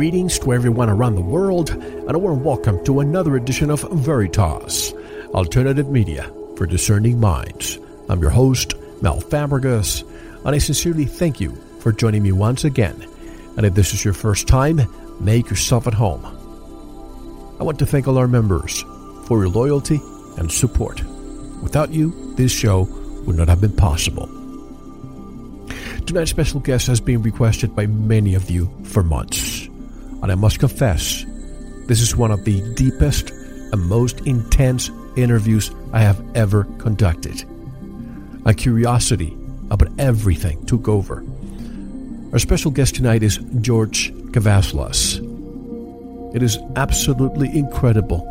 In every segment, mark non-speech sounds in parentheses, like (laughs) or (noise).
Greetings to everyone around the world, and a warm welcome to another edition of Veritas, alternative media for discerning minds. I'm your host, Mel Fabregas, and I sincerely thank you for joining me once again. And if this is your first time, make yourself at home. I want to thank all our members for your loyalty and support. Without you, this show would not have been possible. Tonight's special guest has been requested by many of you for months. And I must confess, this is one of the deepest and most intense interviews I have ever conducted. A curiosity about everything took over. Our special guest tonight is George Kavassilas. It is absolutely incredible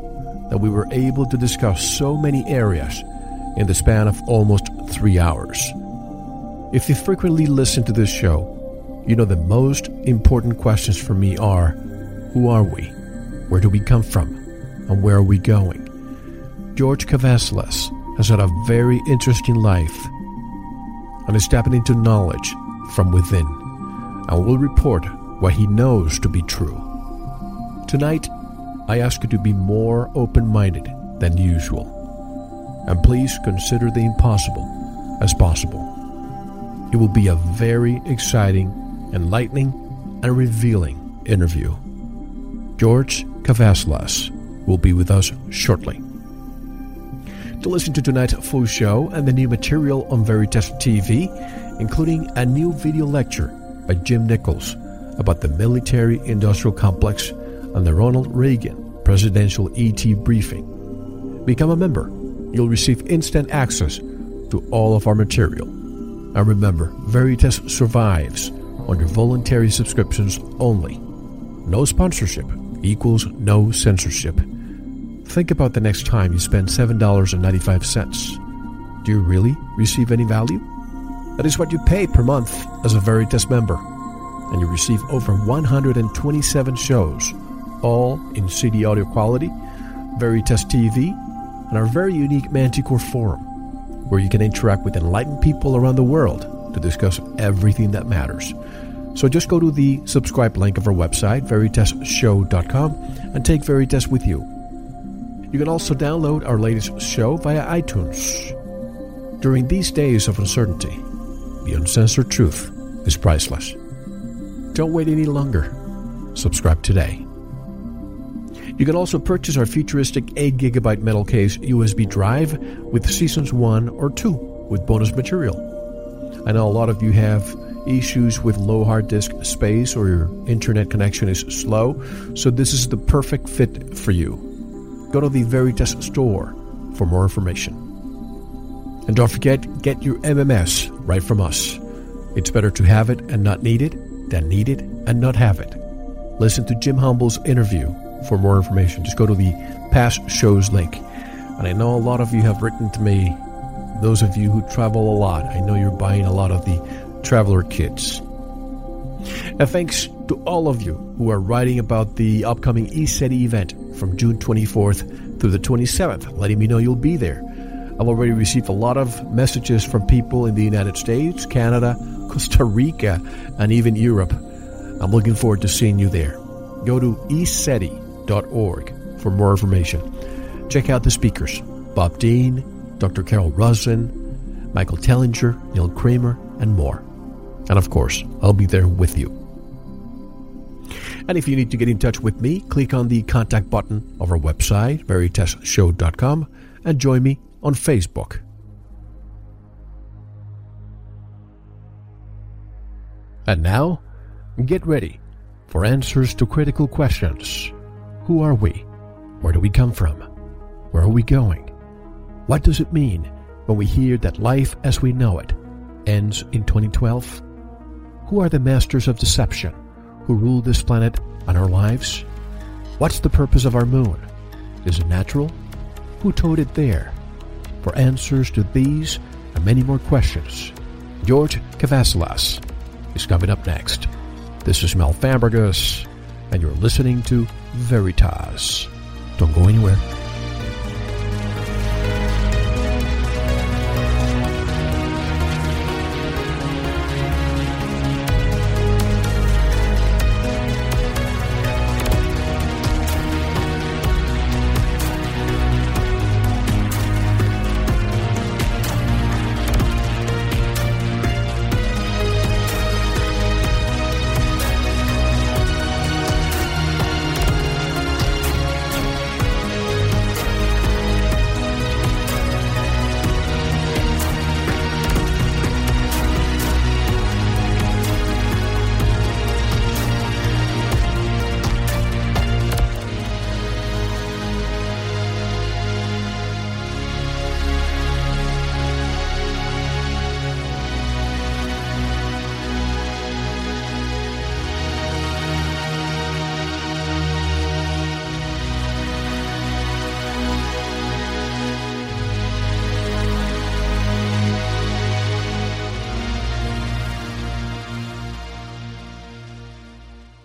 that we were able to discuss so many areas in the span of almost three hours. If you frequently listen to this show, you know the most important questions for me are Who are we? Where do we come from? And where are we going? George Kavassilas has had a very interesting life and is tapping into knowledge from within and will report what he knows to be true. Tonight, I ask you to be more open minded than usual. And please consider the impossible as possible. It will be a very exciting, enlightening, and revealing interview. George Kavassilas will be with us shortly. To listen to tonight's full show and the new material on Veritas TV, including a new video lecture by Jim Nichols about the military industrial complex and the Ronald Reagan presidential ET briefing. Become a member. You'll receive instant access to all of our material. And remember, Veritas survives under voluntary subscriptions only. No sponsorship equals no censorship. Think about the next time you spend $7.95. Do you really receive any value? That is what you pay per month as a Veritas member. And you receive over 127 shows, all in CD audio quality, Veritas TV, and our very unique Manticore Forum, where you can interact with enlightened people around the world to discuss everything that matters. So just go to the subscribe link of our website, veritasshow.com, and take Veritas with you. You can also download our latest show via iTunes. During these days of uncertainty, the uncensored truth is priceless. Don't wait any longer. Subscribe today. You can also purchase our futuristic 8GB metal case USB drive with seasons 1 or 2 with bonus material. I know a lot of you have issues with low hard disk space or your internet connection is slow, so this is the perfect fit for you. Go to the Veritas store for more information. And don't forget, get your MMS right from us. It's better to have it and not need it than need it and not have it. Listen to Jim Humble's interview for more information. Just go to the past shows link. And I know a lot of you have written to me, those of you who travel a lot. I know you're buying a lot of the traveler kits. And thanks to all of you who are writing about the upcoming ECETI event from June 24th through the 27th, letting me know you'll be there. I've already received a lot of messages from people in the United States, Canada, Costa Rica, and even Europe. I'm looking forward to seeing you there. Go to eceti.org for more information. Check out the speakers Bob Dean, Dr. Carol Rosin, Michael Tellinger, Neil Kramer, and more. And of course, I'll be there with you. And if you need to get in touch with me, click on the contact button of our website, veritasshow.com, and join me on Facebook. And now, get ready for answers to critical questions. Who are we? Where do we come from? Where are we going? What does it mean when we hear that life as we know it ends in 2012? Who are the masters of deception who rule this planet and our lives? What's the purpose of our moon? Is it natural? Who towed it there? For answers to these and many more questions, George Kavassilas is coming up next. This is Mel Fabregas, and you're listening to Veritas. Don't go anywhere.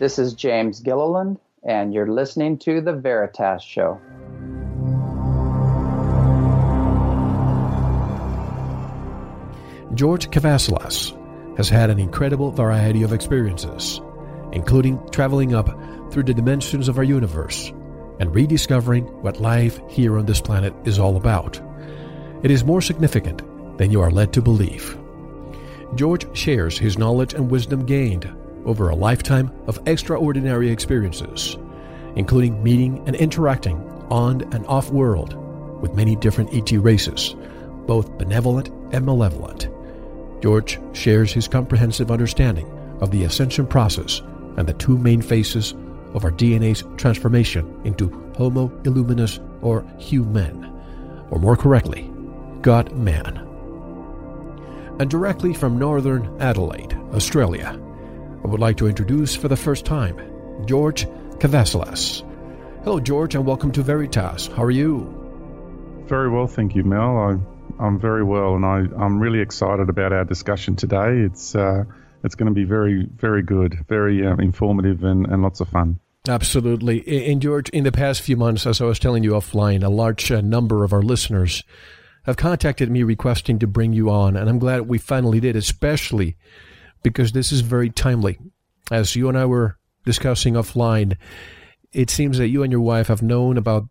This is James Gilliland, and you're listening to The Veritas Show. George Kavassilas has had an incredible variety of experiences, including traveling up through the dimensions of our universe and rediscovering what life here on this planet is all about. It is more significant than you are led to believe. George shares his knowledge and wisdom gained over a lifetime of extraordinary experiences, including meeting and interacting on and off world with many different ET races, both benevolent and malevolent. George shares his comprehensive understanding of the ascension process and the two main phases of our DNA's transformation into Homo Illuminus or human, or more correctly, God Man. And directly from northern Adelaide, Australia, I would like to introduce for the first time George Kavassilas. Hello, George, and welcome to Veritas. How are you? Very well, thank you, Mel. I, I'm very well, and I, I'm really excited about our discussion today. It's uh, it's going to be very, very good, very uh, informative, and, and lots of fun. Absolutely. And George, in the past few months, as I was telling you offline, a large uh, number of our listeners have contacted me requesting to bring you on, and I'm glad we finally did, especially because this is very timely. As you and I were discussing offline, it seems that you and your wife have known about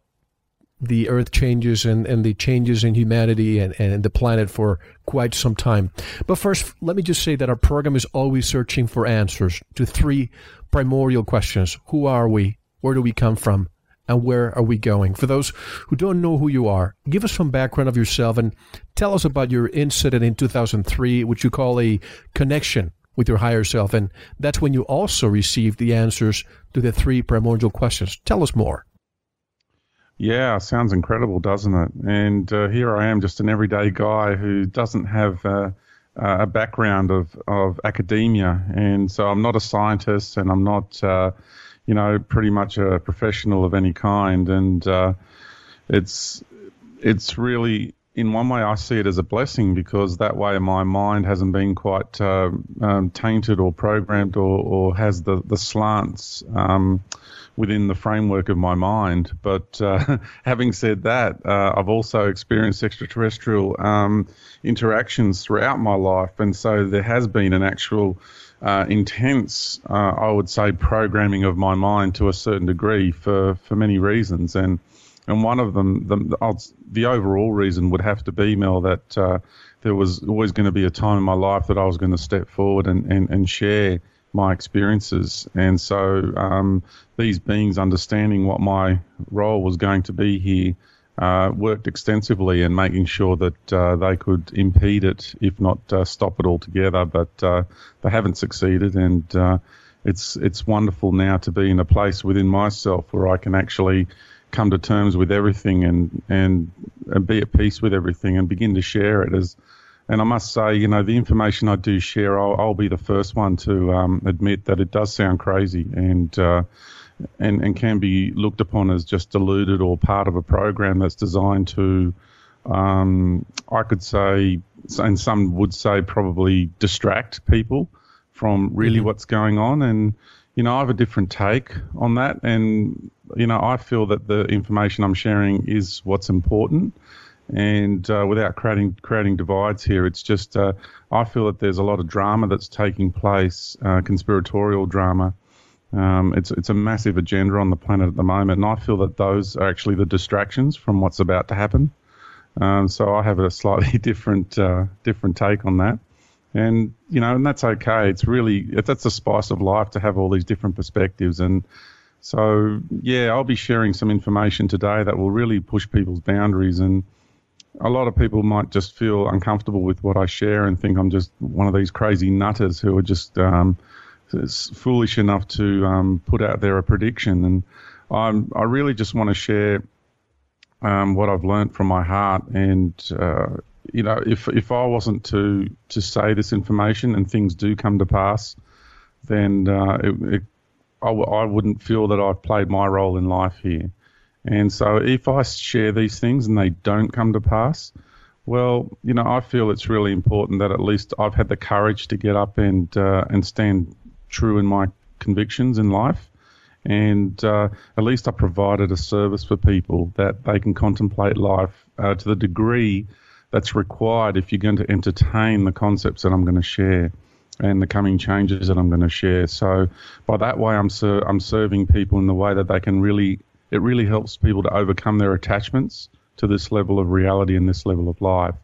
the earth changes and, and the changes in humanity and, and the planet for quite some time. But first, let me just say that our program is always searching for answers to three primordial questions. Who are we? Where do we come from? And where are we going? For those who don't know who you are, give us some background of yourself and tell us about your incident in 2003, which you call a connection with your higher self. And that's when you also received the answers to the three primordial questions. Tell us more. Yeah, sounds incredible, doesn't it? And uh, here I am, just an everyday guy who doesn't have uh, a background of, of academia. And so I'm not a scientist and I'm not, uh, you know, pretty much a professional of any kind. And uh, it's, it's really, in one way, I see it as a blessing because that way my mind hasn't been quite uh, um, tainted or programmed or, or has the, the slants. Um, within the framework of my mind. But uh, (laughs) having said that, uh, I've also experienced extraterrestrial um, interactions throughout my life, and so there has been an actual uh, intense, uh, I would say, programming of my mind to a certain degree for, for many reasons. And and one of them, the, the overall reason would have to be, Mel, that uh, there was always going to be a time in my life that I was going to step forward and, and, and share my experiences. And so um, these beings understanding what my role was going to be here uh, worked extensively in making sure that uh, they could impede it, if not uh, stop it altogether. But uh, they haven't succeeded, and uh, it's it's wonderful now to be in a place within myself where I can actually come to terms with everything and and, and be at peace with everything and begin to share it as and I must say, you know, the information I do share, I'll, I'll be the first one to um, admit that it does sound crazy and, uh, and and can be looked upon as just deluded or part of a program that's designed to, um, I could say, and some would say probably distract people from really mm-hmm. what's going on. And you know, I have a different take on that, and you know, I feel that the information I'm sharing is what's important and uh, without creating creating divides here, it's just uh, I feel that there's a lot of drama that's taking place, uh, conspiratorial drama. Um, it's it's a massive agenda on the planet at the moment, and I feel that those are actually the distractions from what's about to happen. Um, so I have a slightly (laughs) different uh, different take on that, and you know, and that's okay. It's really that's the spice of life to have all these different perspectives and. So yeah, I'll be sharing some information today that will really push people's boundaries and a lot of people might just feel uncomfortable with what I share and think I'm just one of these crazy nutters who are just um, foolish enough to um, put out there a prediction. And I'm, I really just want to share um, what I've learned from my heart. And uh, you know, if if I wasn't to to say this information and things do come to pass, then uh, it, it, I w- I wouldn't feel that I've played my role in life here. And so if I share these things and they don't come to pass, well, you know, I feel it's really important that at least I've had the courage to get up and uh, and stand true in my convictions in life, and uh, at least I provided a service for people that they can contemplate life uh, to the degree that's required if you're going to entertain the concepts that I'm going to share and the coming changes that I'm going to share. So by that way, I'm ser- I'm serving people in the way that they can really it really helps people to overcome their attachments to this level of reality and this level of life.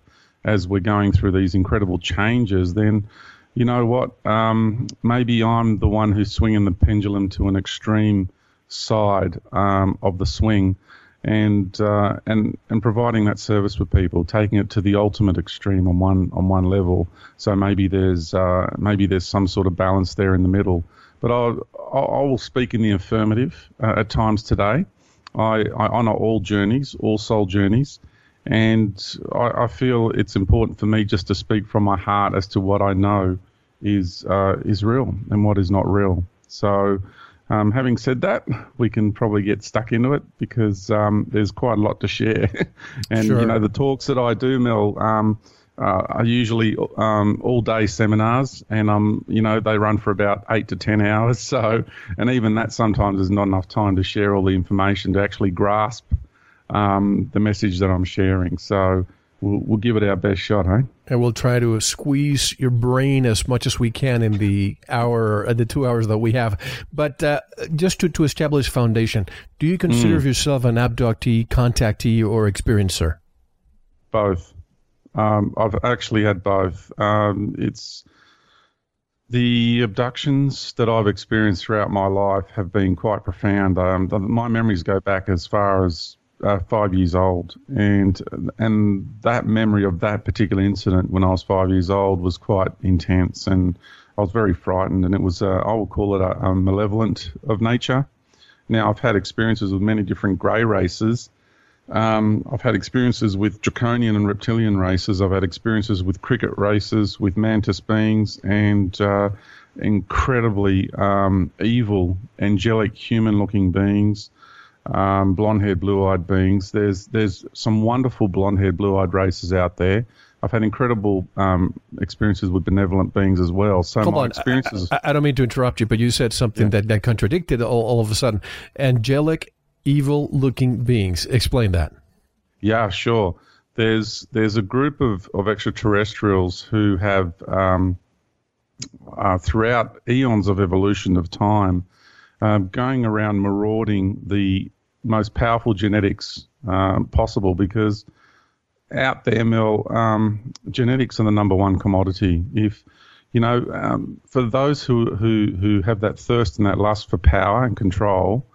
As we're going through these incredible changes, then you know what? Um, maybe I'm the one who's swinging the pendulum to an extreme side um, of the swing, and uh, and and providing that service for people, taking it to the ultimate extreme on one on one level. So maybe there's uh, maybe there's some sort of balance there in the middle. But I'll, I will speak in the affirmative uh, at times today. I, I honour all journeys, all soul journeys, and I, I, feel it's important for me just to speak from my heart as to what I know is uh, is real and what is not real. So, um, having said that, we can probably get stuck into it because um, there's quite a lot to share, (laughs) and sure. you know the talks that I do, Mel. Um, uh, are usually um, all day seminars, and um, you know they run for about eight to ten hours. (laughs) So, and even that sometimes is not enough time to share all the information to actually grasp um, the message that I'm sharing. So, we'll, we'll give it our best shot, eh? And we'll try to squeeze your brain as much as we can in the hour, uh, the two hours that we have. But uh, just to, to establish foundation, do you consider Mm. yourself an abductee, contactee, or experiencer? Both. Um, I've actually had both. Um, it's the abductions that I've experienced throughout my life have been quite profound. Um, my memories go back as far as uh, five years old, and and that memory of that particular incident when I was five years old was quite intense, and I was very frightened. And it was uh, I will call it a, a malevolent of nature. Now I've had experiences with many different grey races. Um, I've had experiences with draconian and reptilian races. I've had experiences with cricket races, with mantis beings, and uh, incredibly um, evil, angelic, human-looking beings, um, blonde-haired, blue-eyed beings. There's there's some wonderful blonde-haired, blue-eyed races out there. I've had incredible um, experiences with benevolent beings as well. So Hold my on. experiences. I, I, I don't mean to interrupt you, but you said something that, that contradicted all, all of a sudden. Angelic, evil looking beings. Explain that. Yeah, sure. There's there's a group of, of extraterrestrials who have um, uh, throughout eons of evolution of time um, going around marauding the most powerful genetics um, possible because out there, Mel, um, genetics are the number one commodity. If you know, um, for those who, who who have that thirst and that lust for power and control,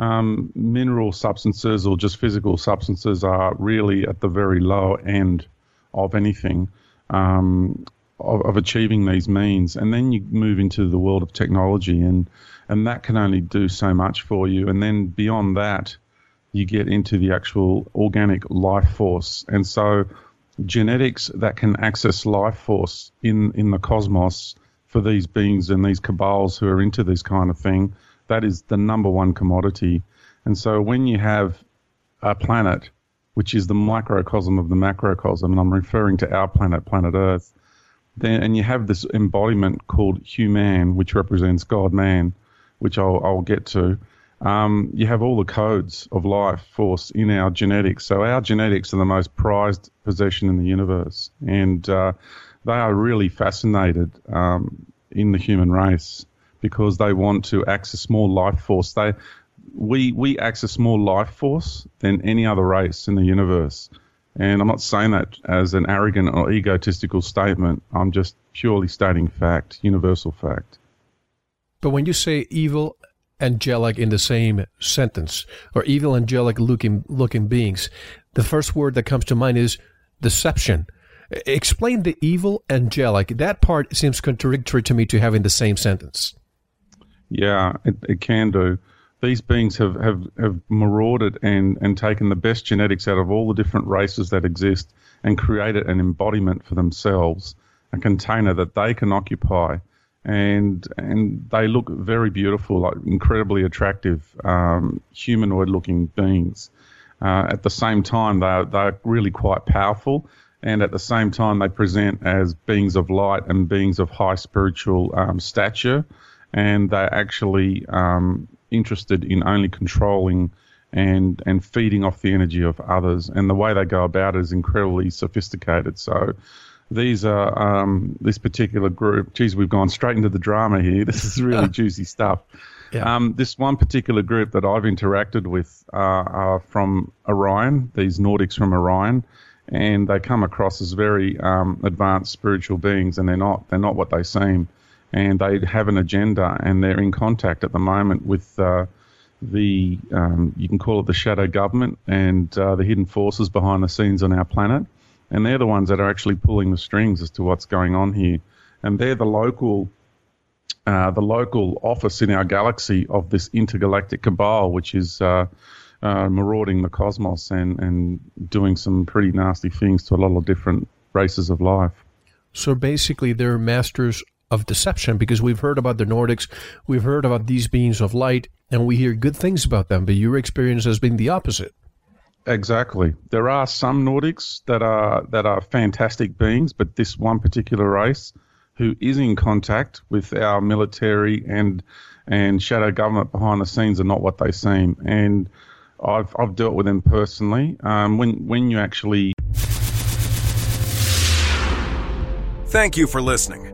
um, mineral substances or just physical substances are really at the very low end of anything um, of, of achieving these means. And then you move into the world of technology, and and that can only do so much for you. And then beyond that, you get into the actual organic life force. And so genetics that can access life force in, in the cosmos for these beings and these cabals who are into this kind of thing, that is the number one commodity. And so when you have a planet, which is the microcosm of the macrocosm, and I'm referring to our planet, planet Earth, then and you have this embodiment called human, which represents God man, which I'll, I'll get to. Um, you have all the codes of life force in our genetics. So our genetics are the most prized possession in the universe, and uh, they are really fascinated um, in the human race because they want to access more life force. They we we access more life force than any other race in the universe. And I'm not saying that as an arrogant or egotistical statement. I'm just purely stating fact, universal fact. But when you say evil angelic in the same sentence, or evil angelic looking looking beings, the first word that comes to mind is deception. Explain the evil angelic. That part seems contradictory to me to having the same sentence. Yeah, it, it can do. These beings have, have, have marauded and, and taken the best genetics out of all the different races that exist and created an embodiment for themselves, a container that they can occupy. And and they look very beautiful, like incredibly attractive, um, humanoid-looking beings. Uh, at the same time, they're they're really quite powerful, and at the same time, they present as beings of light and beings of high spiritual um, stature, and they're actually um, interested in only controlling and and feeding off the energy of others. And the way they go about it is incredibly sophisticated. So these are um, this particular group. Geez, we've gone straight into the drama here. (laughs) This is really (laughs) juicy stuff. Yeah. Um, this one particular group that I've interacted with uh, are from Orion. These Nordics from Orion, and they come across as very um, advanced spiritual beings, and they're not. They're not what they seem, and they have an agenda, and they're in contact at the moment with. Uh, the um, you can call it the shadow government and uh, the hidden forces behind the scenes on our planet, and they're the ones that are actually pulling the strings as to what's going on here, and they're the local uh, the local office in our galaxy of this intergalactic cabal, which is uh, uh, marauding the cosmos and, and doing some pretty nasty things to a lot of different races of life. So basically, they're masters of deception because we've heard about the Nordics, we've heard about these beings of light, and we hear good things about them. But your experience has been the opposite. Exactly. There are some Nordics that are that are fantastic beings, but this one particular race, who is in contact with our military and and shadow government behind the scenes, are not what they seem. And I've I've dealt with them personally. Um, when when you actually Thank you for listening.